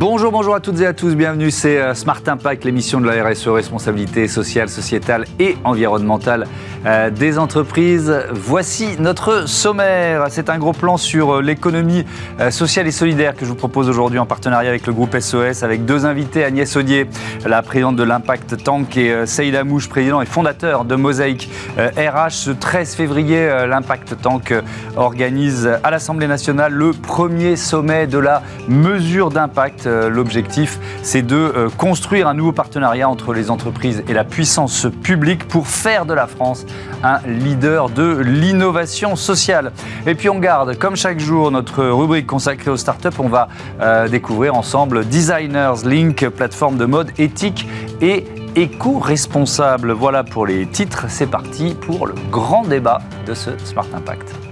Bonjour, bonjour à toutes et à tous, bienvenue, c'est euh, Smart Impact, l'émission de la RSE, responsabilité sociale, sociétale et environnementale euh, des entreprises. Voici notre sommaire, c'est un gros plan sur euh, l'économie sociale et solidaire que je vous propose aujourd'hui en partenariat avec le groupe SOS, avec deux invités, Agnès Audier, la présidente de l'Impact Tank et Saïd Amouche, président et fondateur de Mosaïque RH. Ce 13 février, l'Impact Tank organise à l'Assemblée nationale le premier sommet de la mesure d'impact euh, l'objectif, c'est de euh, construire un nouveau partenariat entre les entreprises et la puissance publique pour faire de la France un leader de l'innovation sociale. Et puis on garde, comme chaque jour, notre rubrique consacrée aux startups. On va euh, découvrir ensemble Designers Link, plateforme de mode éthique et éco-responsable. Voilà pour les titres. C'est parti pour le grand débat de ce Smart Impact.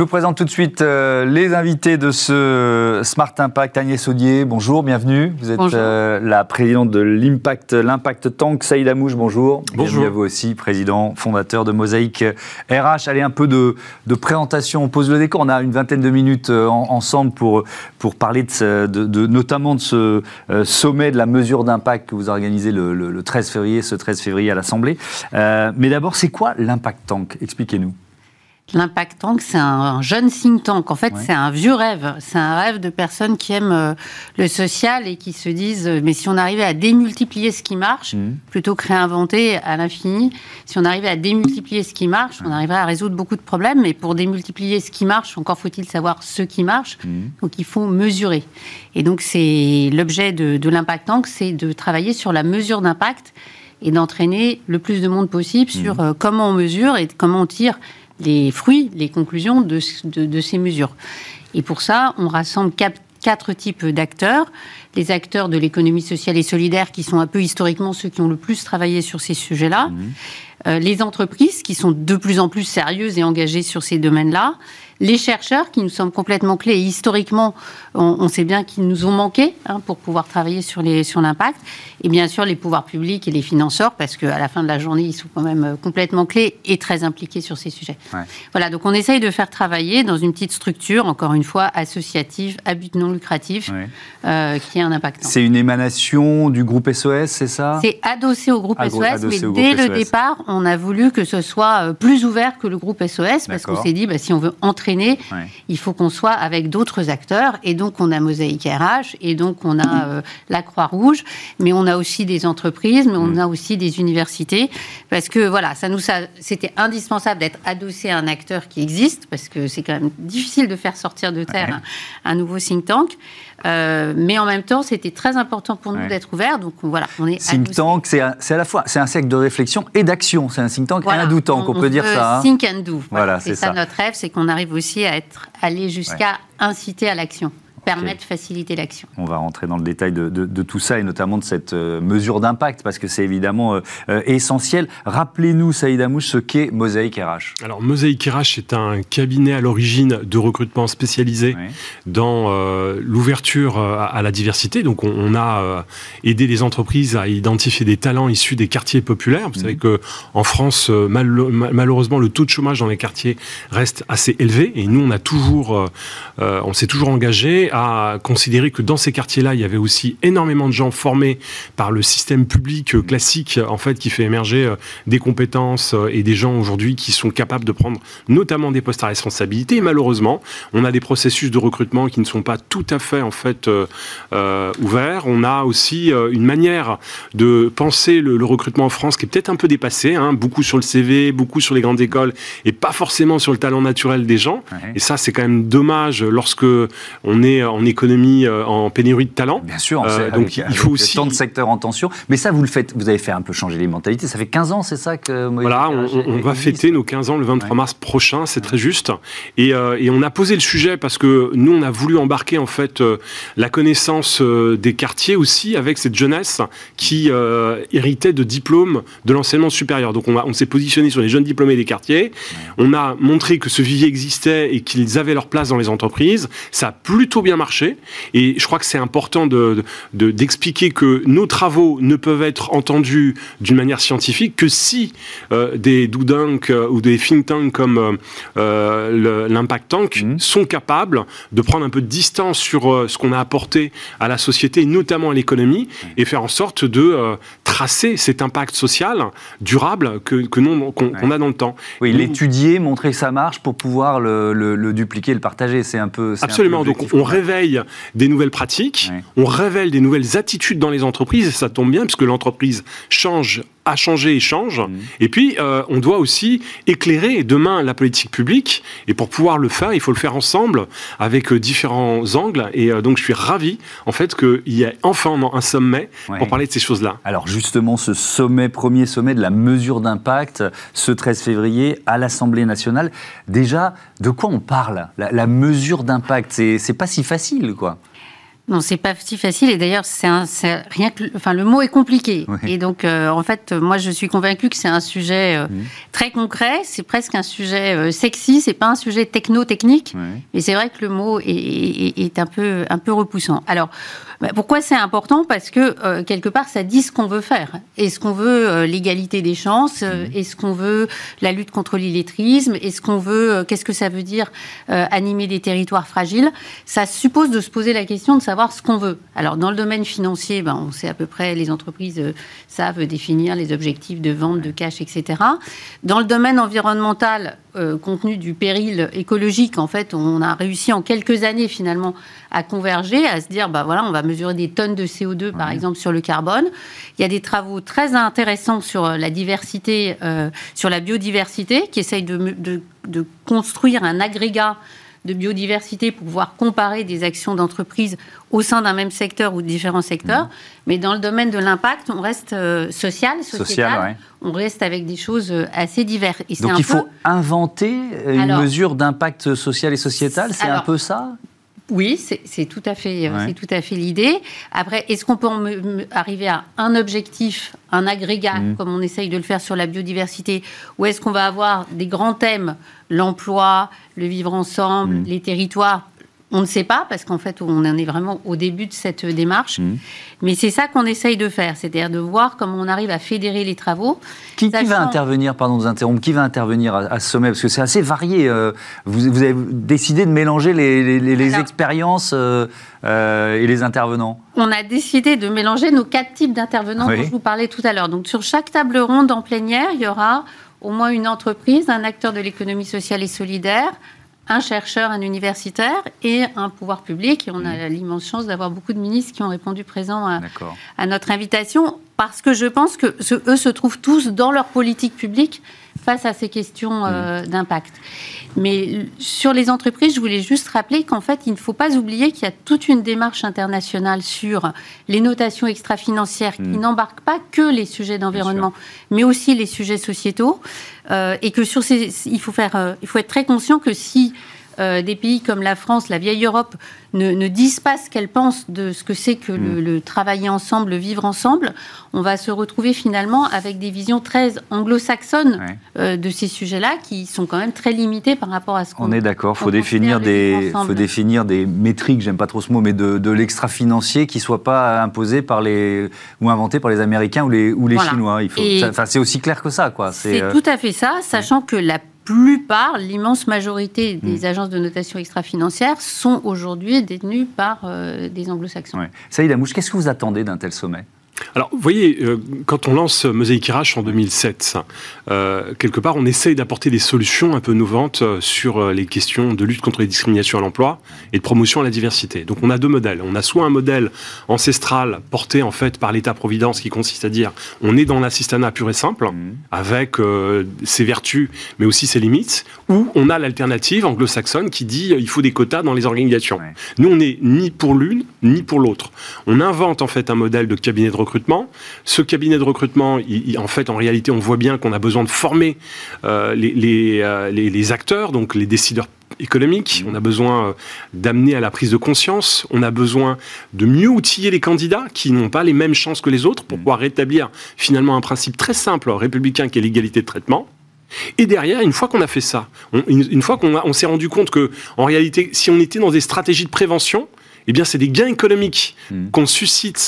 Je vous présente tout de suite euh, les invités de ce Smart Impact. Agnès Audier, bonjour, bienvenue. Vous êtes euh, la présidente de l'Impact, l'Impact Tank. Saïd Amouche, bonjour. Bonjour. Bienvenue à vous aussi, président, fondateur de Mosaïque RH. Allez, un peu de, présentation. On pose le décor. On a une vingtaine de minutes euh, ensemble pour, pour parler de, de, notamment de ce sommet de la mesure d'impact que vous organisez le, le, 13 février, ce 13 février à l'Assemblée. mais d'abord, c'est quoi l'Impact Tank? Expliquez-nous. L'Impact Tank, c'est un jeune think tank. En fait, c'est un vieux rêve. C'est un rêve de personnes qui aiment euh, le social et qui se disent euh, mais si on arrivait à démultiplier ce qui marche, mmh. plutôt que réinventer à l'infini, si on arrivait à démultiplier ce qui marche, on arriverait à résoudre beaucoup de problèmes. Mais pour démultiplier ce qui marche, encore faut-il savoir ce qui marche. Mmh. Donc il faut mesurer. Et donc c'est l'objet de, de l'Impact Tank, c'est de travailler sur la mesure d'impact et d'entraîner le plus de monde possible sur mmh. euh, comment on mesure et comment on tire les fruits, les conclusions de, ces mesures. Et pour ça, on rassemble quatre, types d'acteurs. Les acteurs de l'économie sociale et solidaire, qui sont un peu historiquement ceux qui ont le plus travaillé sur ces sujets-là. Mmh. Euh, les entreprises, qui sont de plus en plus sérieuses et engagées sur ces domaines-là les chercheurs qui nous semblent complètement clés. Et historiquement, on, sait bien qu'ils nous ont manqué hein, pour pouvoir travailler sur les sur l'impact. Et bien sûr, les pouvoirs publics et les financeurs, parce qu'à la fin de la journée, ils sont quand même euh, complètement clés et très impliqués sur ces sujets. Voilà, donc on essaye de faire travailler dans une petite structure, encore une fois, associative, à but non lucratif, euh, qui a un impact. C'est une émanation du groupe SOS, c'est ça? C'est adossé au groupe SOS, mais dès le départ, on a voulu que ce soit euh, plus ouvert que le groupe SOS, parce qu'on s'est dit, bah, si on veut entrer il faut qu'on soit avec d'autres acteurs. Et donc, on a Mosaïque RH, et donc on a euh, la Croix-Rouge, mais on a aussi des entreprises, mais on mm. a aussi des universités. Parce que, voilà, ça nous, c'était indispensable d'être adossé à un acteur qui existe, parce que c'est quand même difficile de faire sortir de terre un, nouveau think tank. Euh, mais en même temps, c'était très important pour nous d'être ouverts. Donc voilà, on est. Think tank, c'est à la fois c'est un cercle de réflexion et d'action. C'est un think tank voilà, et un tank, on, peut dire ça. Hein. Think and do. Voilà, c'est ça, notre rêve, c'est qu'on arrive aussi à être aller jusqu'à inciter à l'action permettre de faciliter l'action. On va rentrer dans le détail de, tout ça et notamment de cette euh, mesure d'impact parce que c'est évidemment euh, euh, essentiel. Rappelez-nous, Saïd Amouche, ce qu'est Mosaïque RH. Alors, Mosaïque RH est un cabinet à l'origine de recrutement spécialisé dans l'ouverture à, la diversité. Donc, on, a aidé les entreprises à identifier des talents issus des quartiers populaires. Vous savez mhm. que en France, malheureusement, le taux de chômage dans les quartiers reste assez élevé et nous, on a toujours, on s'est toujours engagé à considérer que dans ces quartiers-là, il y avait aussi énormément de gens formés par le système public euh, classique, en fait, qui fait émerger euh, des compétences euh, et des gens aujourd'hui qui sont capables de prendre notamment des postes à responsabilité. Et malheureusement, on a des processus de recrutement qui ne sont pas tout à fait, en fait, ouverts. On a aussi une manière de penser le, recrutement en France qui est peut-être un peu dépassée, hein, beaucoup sur le CV, beaucoup sur les grandes écoles et pas forcément sur le talent naturel des gens. Et ça, c'est quand même dommage lorsque on est en économie euh, en pénurie de talent. Bien sûr, euh, donc il faut aussi tant de secteurs en tension. Mais ça, vous le faites, vous avez fait un peu changer les mentalités. Ça fait 15 ans, c'est ça que voilà, on, va fêter nos 15 ans le 23 mars prochain, c'est très juste. Et, euh, et, on a posé le sujet parce que nous, on a voulu embarquer en fait la connaissance des quartiers aussi avec cette jeunesse qui héritait de diplômes de l'enseignement supérieur. Donc on, on s'est positionné sur les jeunes diplômés des quartiers. On a montré que ce vivier existait et qu'ils avaient leur place dans les entreprises. Ça a plutôt bien bien marché. Et je crois que c'est important de, d'expliquer que nos travaux ne peuvent être entendus d'une manière scientifique que si euh, des do euh, ou des think tanks comme euh, l'Impact Tank mmh. sont capables de prendre un peu de distance sur ce qu'on a apporté à la société, notamment à l'économie, et faire en sorte de tracer cet impact social durable que, que qu'on, a dans le temps. Oui, l'étudier, montrer que ça marche pour pouvoir le, le, dupliquer, le partager. C'est un peu. Absolument. Donc on réveille des nouvelles pratiques, on révèle des nouvelles attitudes dans les entreprises, et ça tombe bien puisque l'entreprise change a changé et change. Mmh. Et puis, euh, on doit aussi éclairer demain la politique publique. Et pour pouvoir le faire, il faut le faire ensemble avec euh, différents angles. Et euh, donc, je suis ravi, en fait, qu'il y ait enfin un sommet pour parler de ces choses-là. Alors, justement, ce sommet, premier sommet de la mesure d'impact, ce 13 février, à l'Assemblée nationale. Déjà, de quoi on parle? La, la mesure d'impact, c'est pas si facile, quoi. Non, c'est pas si facile. Et d'ailleurs, c'est rien que, enfin, le mot est compliqué. Et donc, euh, en fait, moi, je suis convaincue que c'est un sujet euh, mmh. très concret. C'est presque un sujet euh, sexy. C'est pas un sujet techno-technique. Mais c'est vrai que le mot est, est, un peu, un peu repoussant. Alors, bah, pourquoi c'est important? Parce que euh, quelque part, ça dit ce qu'on veut faire. Est-ce qu'on veut l'égalité des chances? Mmh. Est-ce qu'on veut la lutte contre l'illettrisme? Est-ce qu'on veut Qu'est-ce que ça veut dire animer des territoires fragiles? Ça suppose de se poser la question de savoir ce qu'on veut. Alors, dans le domaine financier, ben, on sait à peu près, les entreprises savent définir les objectifs de vente, de cash, etc. Dans le domaine environnemental, compte tenu du péril écologique, en fait, on a réussi en quelques années finalement à converger, à se dire, bah voilà, on va mesurer des tonnes de CO2, par exemple, sur le carbone. Il y a des travaux très intéressants sur euh, la diversité, euh, sur la biodiversité, qui essayent de, de, construire un agrégat de biodiversité pour pouvoir comparer des actions d'entreprise au sein d'un même secteur ou de différents secteurs. Mmh. Mais dans le domaine de l'impact, on reste euh, social, sociétal, on reste avec des choses assez diverses. Donc il faut inventer une mesure d'impact social et sociétal, c'est un peu ça? Oui, c'est tout à fait, euh, c'est tout à fait l'idée. Après, est-ce qu'on peut arriver à un objectif, un agrégat, mmh. comme on essaye de le faire sur la biodiversité, ou est-ce qu'on va avoir des grands thèmes, l'emploi, le vivre ensemble, mmh. les territoires on ne sait pas, parce qu'en fait, on en est vraiment au début de cette démarche. Mmh. Mais c'est ça qu'on essaye de faire, c'est-à-dire de voir comment on arrive à fédérer les travaux. Qui, va intervenir, pardon de vous interrompre, qui va intervenir à, ce sommet? Parce que c'est assez varié. Euh, vous, avez décidé de mélanger les, expériences euh, euh, et les intervenants On a décidé de mélanger nos quatre types d'intervenants dont je vous parlais tout à l'heure. Donc sur chaque table ronde en plénière, il y aura au moins une entreprise, un acteur de l'économie sociale et solidaire, un chercheur, un universitaire et un pouvoir public. Et on a mmh. l'immense chance d'avoir beaucoup de ministres qui ont répondu présent à, notre invitation, parce que je pense que eux se trouvent tous dans leur politique publique face à ces questions euh, mmh. d'impact. Mais sur les entreprises, je voulais juste rappeler qu'en fait, il ne faut pas oublier qu'il y a toute une démarche internationale sur les notations extra-financières qui mmh. n'embarquent pas que les sujets d'environnement, mais aussi les sujets sociétaux. Euh, et que sur ces, il faut faire, euh, il faut être très conscient que si euh, des pays comme la France, la vieille Europe, ne, disent pas ce qu'elles pensent de ce que c'est que le, mm. travailler ensemble, le vivre ensemble, on va se retrouver finalement avec des visions très anglo-saxonnes euh, de ces sujets-là qui sont quand même très limitées par rapport à ce qu'on. On est d'accord, faut définir des, faut définir des métriques, j'aime pas trop ce mot, mais de, l'extra-financier qui soit pas imposé par les ou inventé par les Américains ou les ou les Chinois. Il faut, c'est aussi clair que ça, quoi. C'est euh, tout à fait ça, sachant que la plupart, l'immense majorité des hmm. agences de notation extra-financière sont aujourd'hui détenues par euh, des anglo-saxons. Ouais. Saïd Amouche, qu'est-ce que vous attendez d'un tel sommet? Alors, vous voyez, euh, quand on lance Mosaïque RH en 2007, euh, quelque part, on essaye d'apporter des solutions un peu innovantes euh, sur les questions de lutte contre les discriminations à l'emploi et de promotion à la diversité. Donc, on a deux modèles. On a soit un modèle ancestral porté en fait par l'État-providence qui consiste à dire on est dans l'assistanat pur et simple, mmh. avec ses vertus mais aussi ses limites, ou on a l'alternative anglo-saxonne qui dit il faut des quotas dans les organisations. Nous, on n'est ni pour l'une ni pour l'autre. On invente en fait un modèle de cabinet de recrutement ce cabinet de recrutement, en fait, en réalité, on voit bien qu'on a besoin de former euh, euh, les, acteurs, donc les décideurs économiques, on a besoin euh, d'amener à la prise de conscience, on a besoin de mieux outiller les candidats qui n'ont pas les mêmes chances que les autres pour pouvoir rétablir finalement un principe très simple républicain qui est l'égalité de traitement. Et derrière, une fois qu'on a fait ça, une, fois qu'on s'est rendu compte que, en réalité, si on était dans des stratégies de prévention, eh bien, c'est des gains économiques mmh. qu'on suscite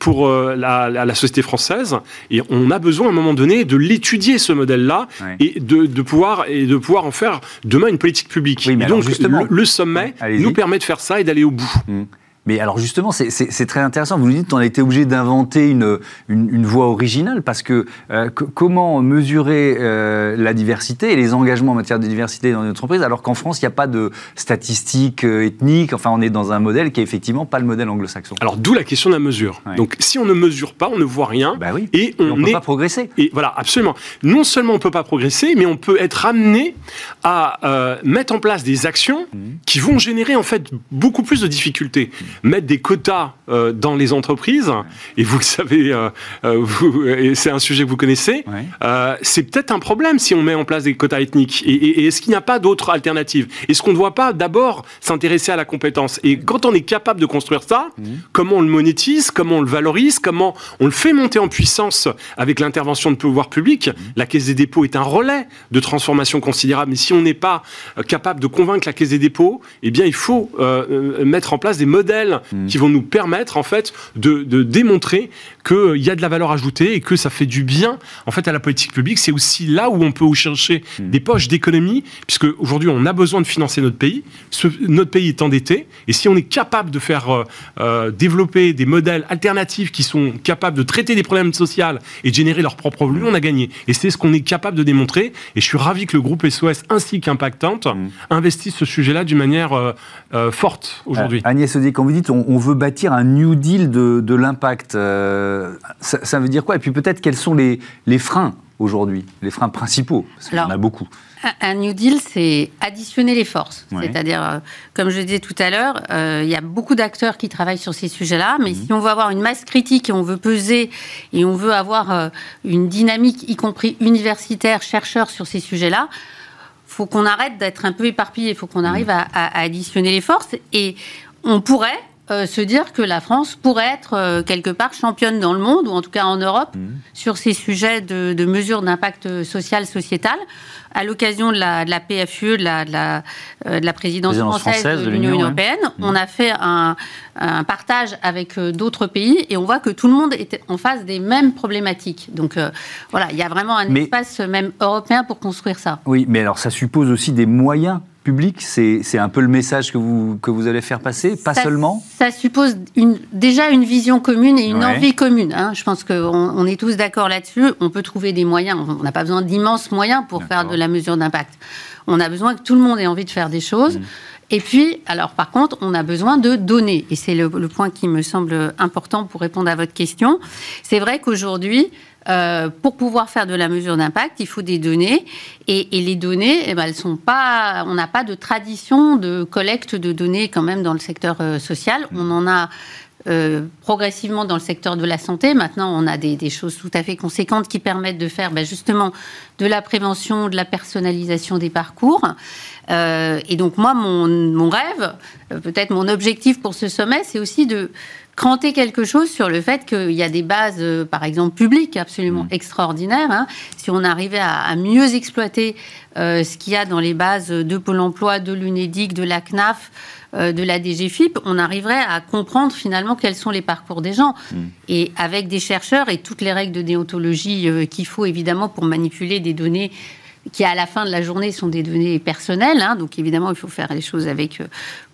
pour euh, la, société française. Et on a besoin, à un moment donné, de l'étudier, ce modèle-là, et, de, pouvoir, et de pouvoir en faire demain une politique publique. et donc, le, sommet nous permet de faire ça et d'aller au bout. Mmh. Mais alors justement, c'est très intéressant. Vous nous dites qu'on a été obligé d'inventer une, une, voie originale parce que euh, comment mesurer euh, la diversité et les engagements en matière de diversité dans une entreprise alors qu'en France, il n'y a pas de statistiques euh, ethniques. Enfin, on est dans un modèle qui est effectivement pas le modèle anglo-saxon. Alors d'où la question de la mesure. Donc si on ne mesure pas, on ne voit rien. Bah oui. Et on ne peut pas progresser. Et voilà, absolument. Non seulement on ne peut pas progresser, mais on peut être amené à mettre en place des actions mmh. qui vont générer en fait beaucoup plus de difficultés mettre des quotas euh, dans les entreprises, et vous le savez, euh, euh, c'est un sujet que vous connaissez, c'est peut-être un problème si on met en place des quotas ethniques. Et, est-ce qu'il n'y a pas d'autres alternatives Est-ce qu'on ne doit pas d'abord s'intéresser à la compétence? Et quand on est capable de construire ça, mmh. comment on le monétise, comment on le valorise, comment on le fait monter en puissance avec l'intervention de pouvoir public mmh. La Caisse des dépôts est un relais de transformation considérable, mais si on n'est pas capable de convaincre la Caisse des dépôts, eh bien il faut mettre en place des modèles Mm. qui vont nous permettre en fait de, démontrer qu'il y a de la valeur ajoutée et que ça fait du bien en fait à la politique publique. C'est aussi là où on peut chercher mm. des poches d'économie, puisque aujourd'hui on a besoin de financer notre pays. notre pays est endetté et si on est capable de faire euh, euh, développer des modèles alternatifs qui sont capables de traiter des problèmes sociaux et de générer leur propre revenus, on a gagné. Et c'est ce qu'on est capable de démontrer. Et je suis ravi que le groupe SOS ainsi qu'Impactante mm. investissent ce sujet-là d'une manière euh, forte aujourd'hui. Agnès quand vous dites on, veut bâtir un New Deal de, l'impact, euh, ça, veut dire quoi? Et puis peut-être quels sont les, freins aujourd'hui, les freins principaux? Parce qu'il y en a beaucoup. Un New Deal, c'est additionner les forces. C'est-à-dire, euh, comme je disais tout à l'heure, euh, il y a beaucoup d'acteurs qui travaillent sur ces sujets-là, mais mhm. si on veut avoir une masse critique et on veut peser et on veut avoir une dynamique, y compris universitaire, chercheur sur ces sujets-là, faut qu'on arrête d'être un peu éparpillé, il faut qu'on arrive mhm. à, additionner les forces. Et on pourrait euh, se dire que la France pourrait être euh, quelque part championne dans le monde, ou en tout cas en Europe, mmh. sur ces sujets de, mesures d'impact social, sociétal. À l'occasion de la, PFUE, de la, de la, euh, présidence, française, de l'Union européenne, mmh. on a fait un, partage avec d'autres pays et on voit que tout le monde est en face des mêmes problématiques. Donc voilà, il y a vraiment un espace même européen pour construire ça. Oui, mais alors ça suppose aussi des moyens public C'est un peu le message que vous, que vous allez faire passer, pas seulement Ça suppose une, déjà une vision commune et une envie commune. Hein. Je pense qu'on on est tous d'accord là-dessus. On peut trouver des moyens. On n'a pas besoin d'immenses moyens pour faire de la mesure d'impact. On a besoin que tout le monde ait envie de faire des choses. Mm. Et puis, alors par contre, on a besoin de données. Et c'est le, le, point qui me semble important pour répondre à votre question. C'est vrai qu'aujourd'hui, euh, pour pouvoir faire de la mesure d'impact, il faut des données. Et, les données, eh ben, elles sont pas. On n'a pas de tradition de collecte de données quand même dans le secteur euh, social. On en a euh, progressivement dans le secteur de la santé. Maintenant, on a des, choses tout à fait conséquentes qui permettent de faire ben, justement de la prévention, de la personnalisation des parcours. et donc moi, mon, mon rêve, peut-être mon objectif pour ce sommet, c'est aussi de cranter quelque chose sur le fait qu'il y a des bases, euh, par exemple, publiques absolument mmh. extraordinaires. Hein. Si on arrivait à, mieux exploiter euh, ce qu'il y a dans les bases de Pôle emploi, de l'UNEDIC, de la CNAF, euh, de la DGFIP, on arriverait à comprendre finalement quels sont les parcours des gens. Mmh. Et avec des chercheurs et toutes les règles de déontologie qu'il faut évidemment pour manipuler des données qui à la fin de la journée sont des données personnelles. Hein. donc évidemment, il faut faire les choses avec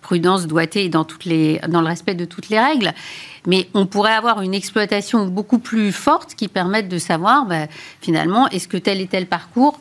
prudence, doigté et dans, toutes les, dans le respect de toutes les règles. Mais on pourrait avoir une exploitation beaucoup plus forte qui permette de savoir ben, finalement est-ce que tel et tel parcours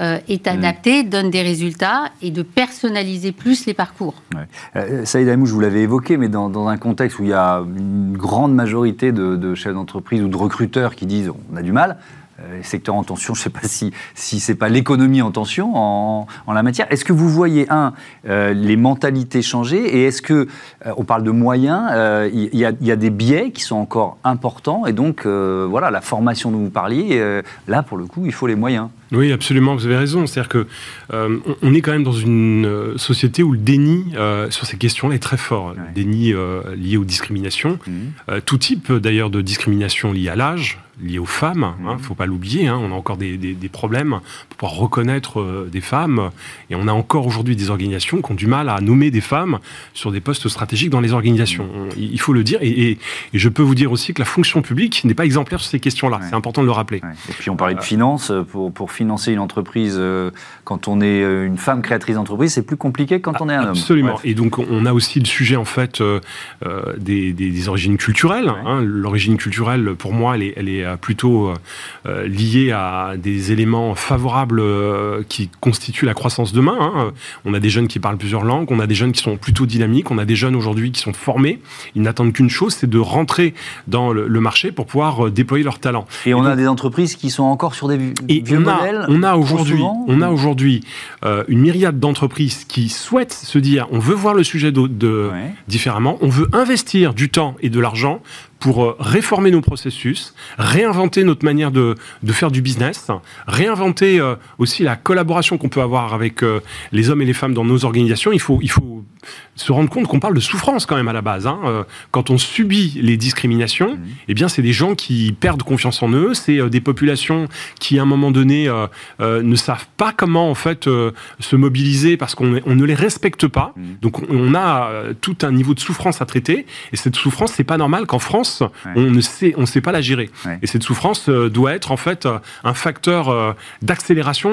euh, est mm. adapté, donne des résultats et de personnaliser plus les parcours. Ouais. Euh, Saïd Amou, je vous l'avais évoqué, mais dans, un contexte où il y a une grande majorité de, de chefs d'entreprise ou de recruteurs qui disent on a du mal, euh, secteur en tension, je ne sais pas si, si ce n'est pas l'économie en tension en, la matière. Est-ce que vous voyez, un, euh, les mentalités changer et est-ce que, euh, on parle de moyens, il y, y, a des biais qui sont encore importants et donc, voilà, la formation dont vous parliez, là, pour le coup, il faut les moyens. Oui, absolument, vous avez raison. C'est-à-dire que on est quand même dans une société où le déni sur ces questions-là est très fort. Le déni lié aux discriminations, mmh. tout type d'ailleurs de discrimination liée à l'âge, liées aux femmes. Il ne mmh. faut pas l'oublier. Hein. on a encore des, problèmes pour pouvoir reconnaître euh, des femmes. Et on a encore aujourd'hui des organisations qui ont du mal à nommer des femmes sur des postes stratégiques dans les organisations. Mmh. il faut le dire. Et, je peux vous dire aussi que la fonction publique n'est pas exemplaire sur ces questions-là. C'est important de le rappeler. Et puis on parlait de finances. Pour, pour financer une entreprise, euh, quand on est euh, une femme créatrice d'entreprise, c'est plus compliqué que quand on est un homme. Absolument. Et donc on a aussi le sujet en fait des, origines culturelles. Hein. L'origine culturelle, pour moi, elle est, elle est plutôt euh, liée à des éléments favorables euh, qui constituent la croissance demain. Hein. On a des jeunes qui parlent plusieurs langues, on a des jeunes qui sont plutôt dynamiques, on a des jeunes aujourd'hui qui sont formés. Ils n'attendent qu'une chose, c'est de rentrer dans le, marché pour pouvoir euh, déployer leur talent. Et, on a des entreprises qui sont encore sur des vieux on a, modèles. On a aujourd'hui, on a aujourd'hui une myriade d'entreprises qui souhaitent se dire, on veut voir le sujet de, différemment, on veut investir du temps et de l'argent pour euh, réformer nos processus, réinventer notre manière de, de faire du business, réinventer euh, aussi la collaboration qu'on peut avoir avec euh, les hommes et les femmes dans nos organisations. Il faut, il faut se rendre compte qu'on parle de souffrance quand même à la base. Hein. Quand on subit les discriminations, mmh. eh bien c'est des gens qui perdent confiance en eux, c'est des populations qui à un moment donné ne savent pas comment en fait se mobiliser parce qu'on on ne les respecte pas. Mmh. Donc on a tout un niveau de souffrance à traiter et cette souffrance c'est pas normal qu'en France on ne sait, on sait pas la gérer. Et cette souffrance euh, doit être en fait euh, un facteur euh, d'accélération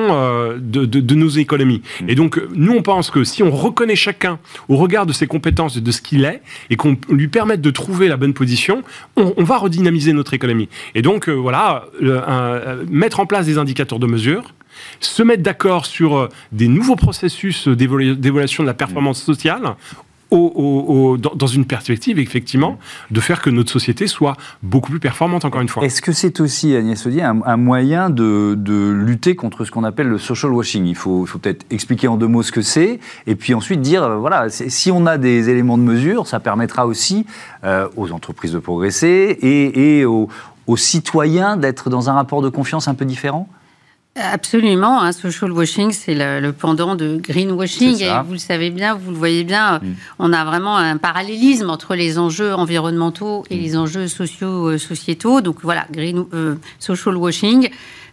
de, nos économies. Mm. Et donc, nous, on pense que si on reconnaît chacun au regard de ses compétences et de ce qu'il est, et qu'on lui permette de trouver la bonne position, on, va redynamiser notre économie. Et donc, voilà, mettre en place des indicateurs de mesure, se mettre d'accord sur des nouveaux processus d'évaluation de la performance sociale dans une perspective, effectivement, de faire que notre société soit beaucoup plus performante, encore une fois. Est-ce que c'est aussi, Agnès Odier, un, moyen de, lutter contre ce qu'on appelle le social washing? Il faut, peut-être expliquer en deux mots ce que c'est, et puis ensuite dire, euh, voilà, si on a des éléments de mesure, ça permettra aussi euh, aux entreprises de progresser et, aux citoyens d'être dans un rapport de confiance un peu différent? Absolument, hein, social washing, c'est le, pendant de greenwashing. Et vous le savez bien, vous le voyez bien, mm. on a vraiment un parallélisme entre les enjeux environnementaux et mm. les enjeux sociaux, euh, sociétaux. Donc voilà, green, euh, social washing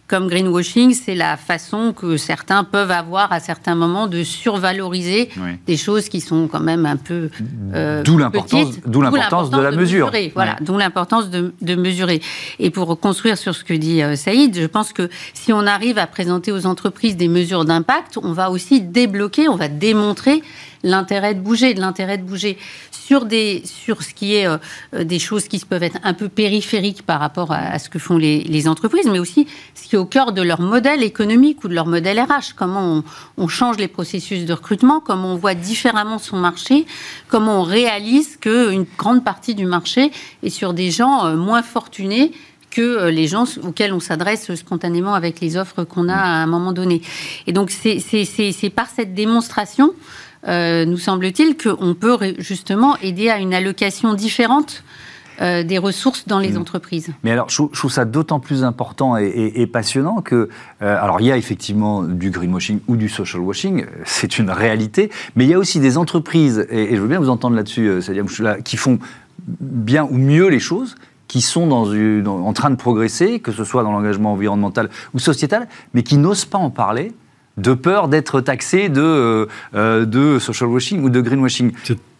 comme greenwashing, c'est la façon que certains peuvent avoir à certains moments de survaloriser des choses qui sont quand même un peu euh, d'où l'importance, d'où l'importance de la mesure. Voilà, d'où l'importance de, mesurer. Et pour construire sur ce que dit euh, Saïd, je pense que si on arrive à présenter aux entreprises des mesures d'impact, on va aussi débloquer, on va démontrer l'intérêt de bouger, de l'intérêt de bouger sur des sur ce qui est euh, des choses qui peuvent être un peu périphériques par rapport à, ce que font les, entreprises, mais aussi ce qui au cœur de leur modèle économique ou de leur modèle RH. Comment on, change les processus de recrutement, comment on voit différemment son marché, comment on réalise qu'une grande partie du marché est sur des gens euh, moins fortunés que euh, les gens auxquels on s'adresse spontanément avec les offres qu'on a à un moment donné. Et donc c'est par cette démonstration euh, nous semble-t-il, qu'on peut justement aider à une allocation différente euh, des ressources dans les mmh. entreprises. Mais alors, je, trouve ça d'autant plus important et, passionnant que, euh, alors, il y a effectivement du greenwashing ou du social washing, c'est une réalité, mais il y a aussi des entreprises, et, je veux bien vous entendre là-dessus, c'est-à-dire qui font bien ou mieux les choses, qui sont dans une, en train de progresser, que ce soit dans l'engagement environnemental ou sociétal, mais qui n'osent pas en parler de peur d'être taxé de, euh, de social washing ou de greenwashing.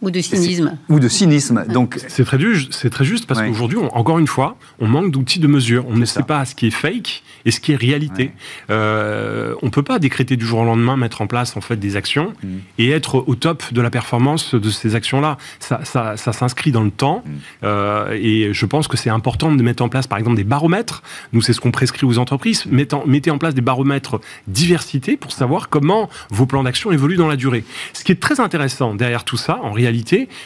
Ou de cynisme. Ou de cynisme. Donc c'est très juste, c'est très juste parce qu'aujourd'hui, encore une fois, on manque d'outils de mesure. On ne sait pas ce qui est fake et ce qui est réalité. Euh, on peut pas décréter du jour au lendemain, mettre en place en fait des actions mm. et être au top de la performance de ces actions-là. Ça, ça, ça s'inscrit dans le temps mm. euh, et je pense que c'est important de mettre en place, par exemple, des baromètres. Nous, c'est ce qu'on prescrit aux entreprises. Mettez en, mettez en place des baromètres diversité pour savoir comment vos plans d'action évoluent dans la durée. Ce qui est très intéressant derrière tout ça, en réalité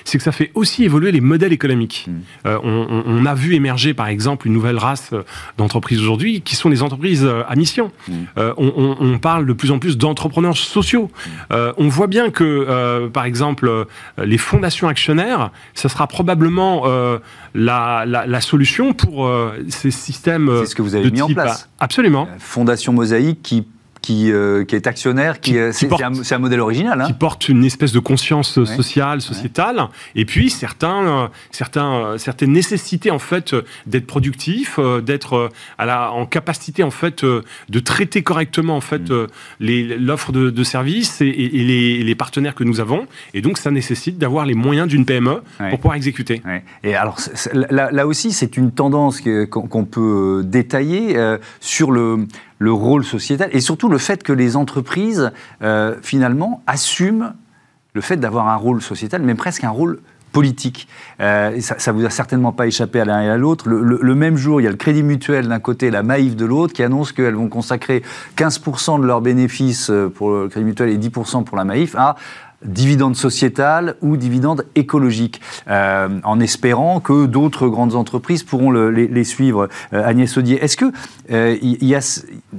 c'est que ça fait aussi évoluer les modèles économiques. Mmh. Euh, on, a vu émerger, par exemple, une nouvelle race euh, d'entreprises aujourd'hui, qui sont les entreprises euh, à mission. Mmh. on, parle de plus en plus d'entrepreneurs sociaux. Mmh. on voit bien que, par exemple, les fondations actionnaires, ça sera probablement la, solution pour ces systèmes. C'est ce que vous avez mis en place. Absolument. Fondation Mosaïque qui qui, qui est actionnaire, qui, c'est, un, modèle original. Hein. Qui porte une espèce de conscience sociale, sociétale, et puis certains, certains, certaines nécessités en fait d'être productif, d'être à la, en capacité en fait de traiter correctement en fait mm. l'offre de, de services et, les, les, partenaires que nous avons, et donc ça nécessite d'avoir les moyens d'une PME pour pouvoir exécuter. Et alors là, aussi, c'est une tendance qu'on peut euh, détailler euh, sur le, le, rôle sociétal et surtout le fait que les entreprises, euh, finalement, assument le fait d'avoir un rôle sociétal, mais presque un rôle politique. ça, ne vous a certainement pas échappé à l'un et à l'autre. Le, même jour, il y a le Crédit Mutuel d'un côté, la Maïf de l'autre, qui annonce qu'elles vont consacrer 15% de leurs bénéfices pour le Crédit Mutuel et 10% pour la Maïf à dividende sociétal ou dividende écologique, euh, en espérant que d'autres grandes entreprises pourront les, suivre. Euh, Agnès Audier, est-ce qu'il euh, y,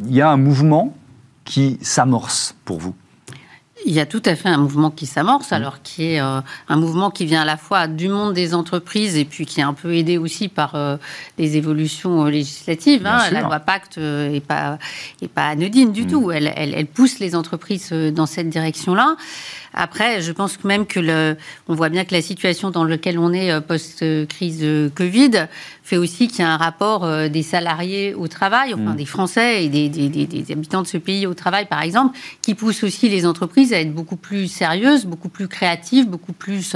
y, a un mouvement qui s'amorce pour vous? Il y a tout à fait un mouvement qui s'amorce, mmh. alors qui est un mouvement qui vient à la fois du monde des entreprises et puis qui est un peu aidé aussi par les évolutions législatives. Hein. La loi Pacte n'est pas, est pas anodine du mmh. tout. Elle, elle, elle, pousse les entreprises dans cette direction-là. Après, je pense même que le, on voit bien que la situation dans laquelle on est euh, post-crise euh, Covid fait aussi qu'il y a un rapport euh, des salariés au travail, enfin mm. des Français et des, des, des, habitants de ce pays au travail, par exemple, qui pousse aussi les entreprises à être beaucoup plus sérieuses, beaucoup plus créatives, beaucoup plus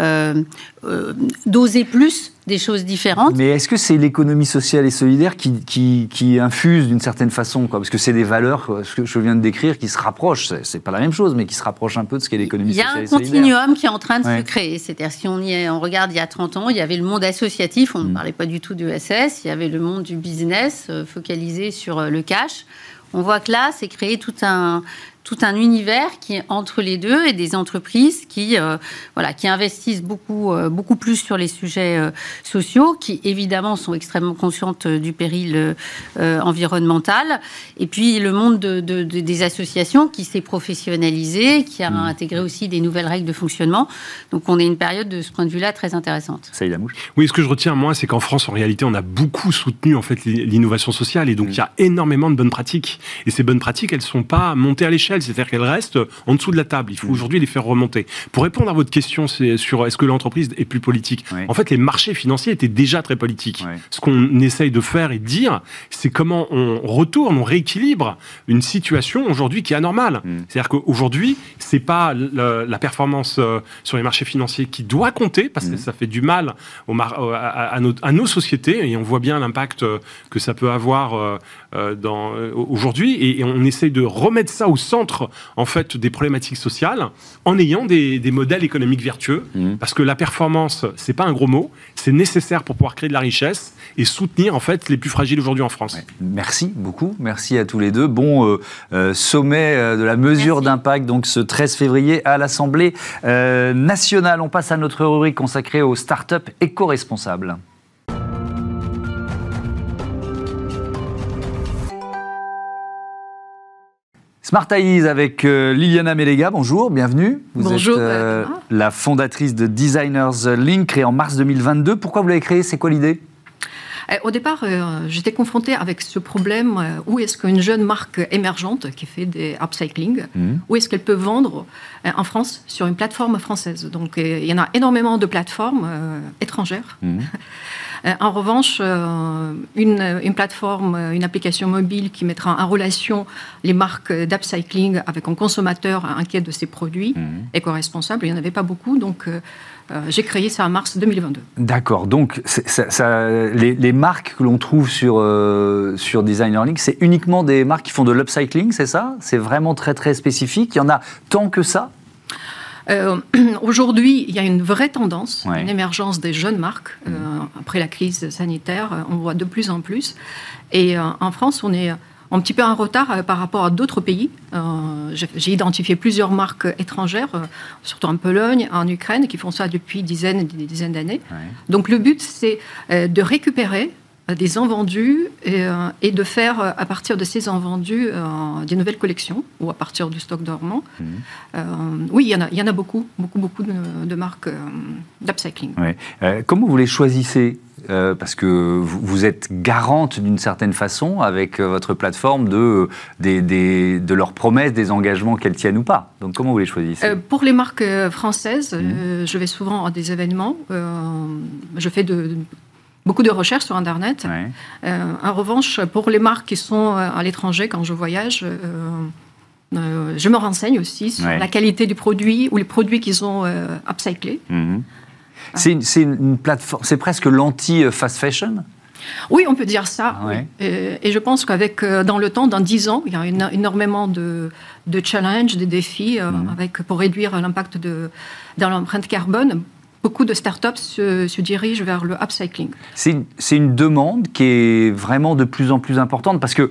euh, euh, d'oser plus des choses différentes. Mais est-ce que c'est l'économie sociale et solidaire qui, qui, qui infuse d'une certaine façon quoi? Parce que c'est des valeurs, ce que je viens de décrire, qui se rapprochent. C'est pas la même chose, mais qui se rapprochent un peu de ce qu'est l'économie sociale et solidaire. Il y a un continuum qui est en train de se créer. C'est-à-dire, si on, y est, on regarde il y a 30 ans, il y avait le monde associatif, on ne mm. parlait pas du tout de SS, il y avait le monde du business euh, focalisé sur euh, le cash. On voit que là, c'est créé tout un, tout un univers qui est entre les deux et des entreprises qui, euh, voilà, qui investissent beaucoup, euh, beaucoup plus sur les sujets euh, sociaux, qui évidemment sont extrêmement conscientes du péril environnemental. Et puis le monde de, des associations qui s'est professionnalisé, qui a mmh. intégré aussi des nouvelles règles de fonctionnement. Donc on est une période de ce point de vue-là très intéressante. Ça y la mouche. Oui, ce que je retiens moi, c'est qu'en France, en réalité, on a beaucoup soutenu en fait l'innovation sociale et donc mmh. il y a énormément de bonnes pratiques. Et ces bonnes pratiques, elles sont pas montées à l'échelle c'est-à-dire qu'elles restent en dessous de la table. Il faut mm. aujourd'hui les faire remonter. Pour répondre à votre question sur est-ce que l'entreprise est plus politique, en fait, les marchés financiers étaient déjà très politiques. Ce qu'on essaye de faire et de dire, c'est comment on retourne, on rééquilibre une situation aujourd'hui qui est anormale. Mm. C'est-à-dire qu'aujourd'hui, c'est pas la performance euh, sur les marchés financiers qui doit compter, parce que mm. ça fait du mal au à, à, nos, sociétés, et on voit bien l'impact euh, que ça peut avoir euh, aujourd'hui, et, et on essaye de remettre ça au centre en fait des problématiques sociales en ayant des, modèles économiques vertueux, mmh. parce que la performance, c'est pas un gros mot, c'est nécessaire pour pouvoir créer de la richesse et soutenir en fait les plus fragiles aujourd'hui en France. Merci beaucoup, merci à tous les deux. Bon euh, euh, sommet euh, de la mesure d'impact donc ce 13 février à l'Assemblée nationale. On passe à notre rubrique consacrée aux startups éco-responsables. Smart Eyes avec euh, Liliana Melega, bonjour, bienvenue. Vous bonjour. êtes euh, la fondatrice de Designers Link, créée en mars 2022. Pourquoi vous l'avez créée? C'est quoi l'idée? Au départ, j'étais confrontée avec ce problème où est-ce qu'une jeune marque émergente qui fait des upcycling, mmh. où est-ce qu'elle peut vendre en France sur une plateforme française Donc il y en a énormément de plateformes étrangères. Mmh. Euh, en revanche, euh, une, plateforme, euh, une application mobile qui mettra en relation les marques d'upcycling avec un consommateur inquiet de ses produits mhm. éco-responsables, il n'y en avait pas beaucoup, donc j'ai créé ça en mars 2022. D'accord, donc les, marques que l'on trouve sur, sur Designer Link, c'est uniquement des marques qui font de l'upcycling, c'est ça? C'est vraiment très très spécifique, il y en a tant que ça? Euh, aujourd'hui, il y a une vraie tendance, une émergence des jeunes marques. Euh, après la crise sanitaire, on voit de plus en plus. Et euh, en France, on est un petit peu en retard par rapport à d'autres pays. J'ai identifié plusieurs marques étrangères, surtout en Pologne, en Ukraine, qui font ça depuis dizaines et des dizaines d'années. Donc le but, c'est de récupérer des invendus et, et, de faire à partir de ces invendus des nouvelles collections ou à partir du stock dormant. Mhm. oui, il y, en a, il y en a beaucoup, beaucoup, beaucoup de, marques d'upcycling. comment vous les choisissez? Euh, parce que vous, êtes garante d'une certaine façon avec euh, votre plateforme de, de leurs promesses, des engagements qu'elles tiennent ou pas. Donc comment vous les choisissez euh, Pour les marques françaises, mmh. je vais souvent à des événements. je fais de, beaucoup de recherches sur Internet. en revanche, pour les marques qui sont à l'étranger, quand je voyage, je me renseigne aussi sur la qualité du produit ou les produits qu'ils ont upcyclés. Mmh. C'est une, plateforme, c'est presque l'anti-fast fashion? Oui, on peut dire ça. Ah et, je pense qu'avec, euh, dans le temps, dans 10 ans, il y a énormément de, de challenges, de défis euh, mhm. avec, pour réduire l'impact de, dans l'empreinte carbone. Beaucoup de startups se, se dirigent vers le upcycling. C'est une demande qui est vraiment de plus en plus importante parce que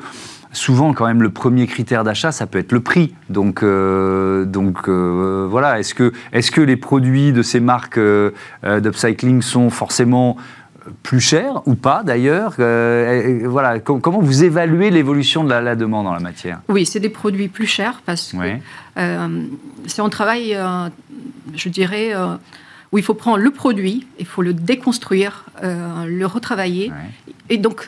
souvent, quand même, le premier critère d'achat, ça peut être le prix. Donc, euh, donc euh, voilà, est-ce que, est que les produits de ces marques euh, d'upcycling sont forcément plus chers ou pas d'ailleurs Voilà, comment vous évaluez l'évolution de la, demande en la matière? Oui, c'est des produits plus chers parce que si on travaille, je dirais où il faut prendre le produit, il faut le déconstruire, le retravailler. Et donc,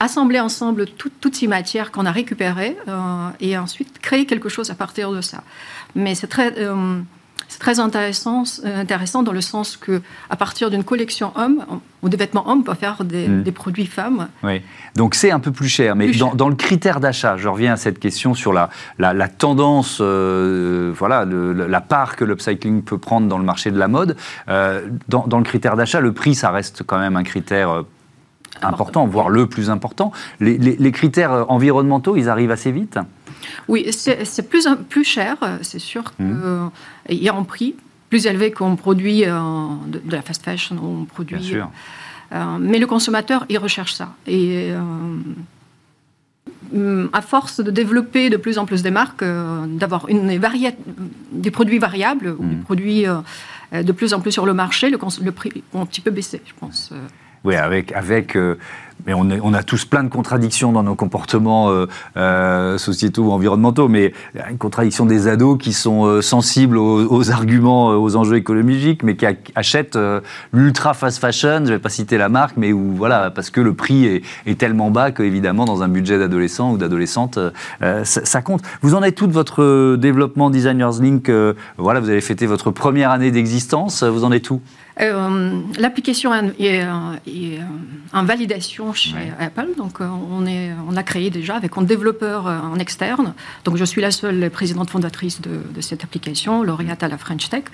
assembler ensemble toutes ces matières qu'on a récupérées euh, et ensuite créer quelque chose à partir de ça. Mais c'est très, euh, très intéressant, euh, intéressant dans le sens que à partir d'une collection homme ou des vêtements hommes, on peut faire des, mm. produits femmes. Oui. Donc c'est un peu plus cher. Mais dans, le critère d'achat, je reviens à cette question sur la, la, tendance, voilà, la part que l'upcycling peut prendre dans le marché de la mode. dans, dans, le critère d'achat, le prix, ça reste quand même un critère important, voire le plus important. Les, critères euh, environnementaux, ils arrivent assez vite Oui, c'est plus, plus cher, euh, c'est sûr qu'il mmh. y a un prix plus élevé qu'on produit euh, de, la fast fashion, on produit. Bien sûr. mais le consommateur, il recherche ça. Et à force de développer de plus en plus des marques, d'avoir une des produits variables ou des mmh. produits de plus en plus sur le marché, le, le prix va un petit peu baisser, je pense. Oui, avec, avec euh, mais on, on, a tous plein de contradictions dans nos comportements euh, euh, sociétaux ou environnementaux, mais une contradiction des ados qui sont sensibles aux, arguments, aux enjeux économiques, mais qui achètent l'ultra fast fashion, je ne vais pas citer la marque, mais où, voilà, parce que le prix est, est tellement bas qu'évidemment, dans un budget d'adolescent ou d'adolescente, ça, ça, compte. Vous en êtes tout de votre développement Designers Link Voilà, vous avez fêté votre première année d'existence, vous en êtes tout euh, l'application est, en validation chez Apple, donc euh, on, est, on a créé déjà avec un développeur euh, en externe. Donc je suis la seule présidente fondatrice de, cette application, lauréate à la French Tech,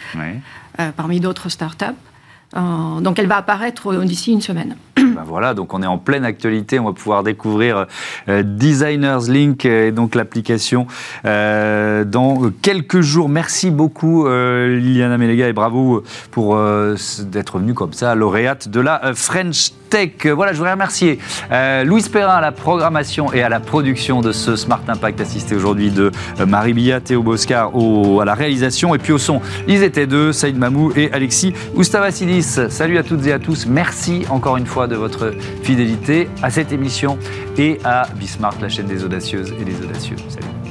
parmi d'autres startups. Euh, donc elle va apparaître d'ici une semaine. Ben voilà, donc on est en pleine actualité, on va pouvoir découvrir euh, Designers Link et donc l'application euh, dans quelques jours. Merci beaucoup Liliana Melega et bravo pour d'être venue comme ça, lauréate de la French Tech. Voilà, je voudrais remercier Louis Perrin à la programmation et à la production de ce Smart Impact assisté aujourd'hui de Marie Billat, Théo Boscar au, à la réalisation et puis au son, ils étaient deux, Saïd Mamou et Alexis Oustavassili. Salut à toutes et à tous. Merci encore une fois de fidélité à cette émission et à Bismarck, la chaîne des audacieuses et des audacieux. Salut.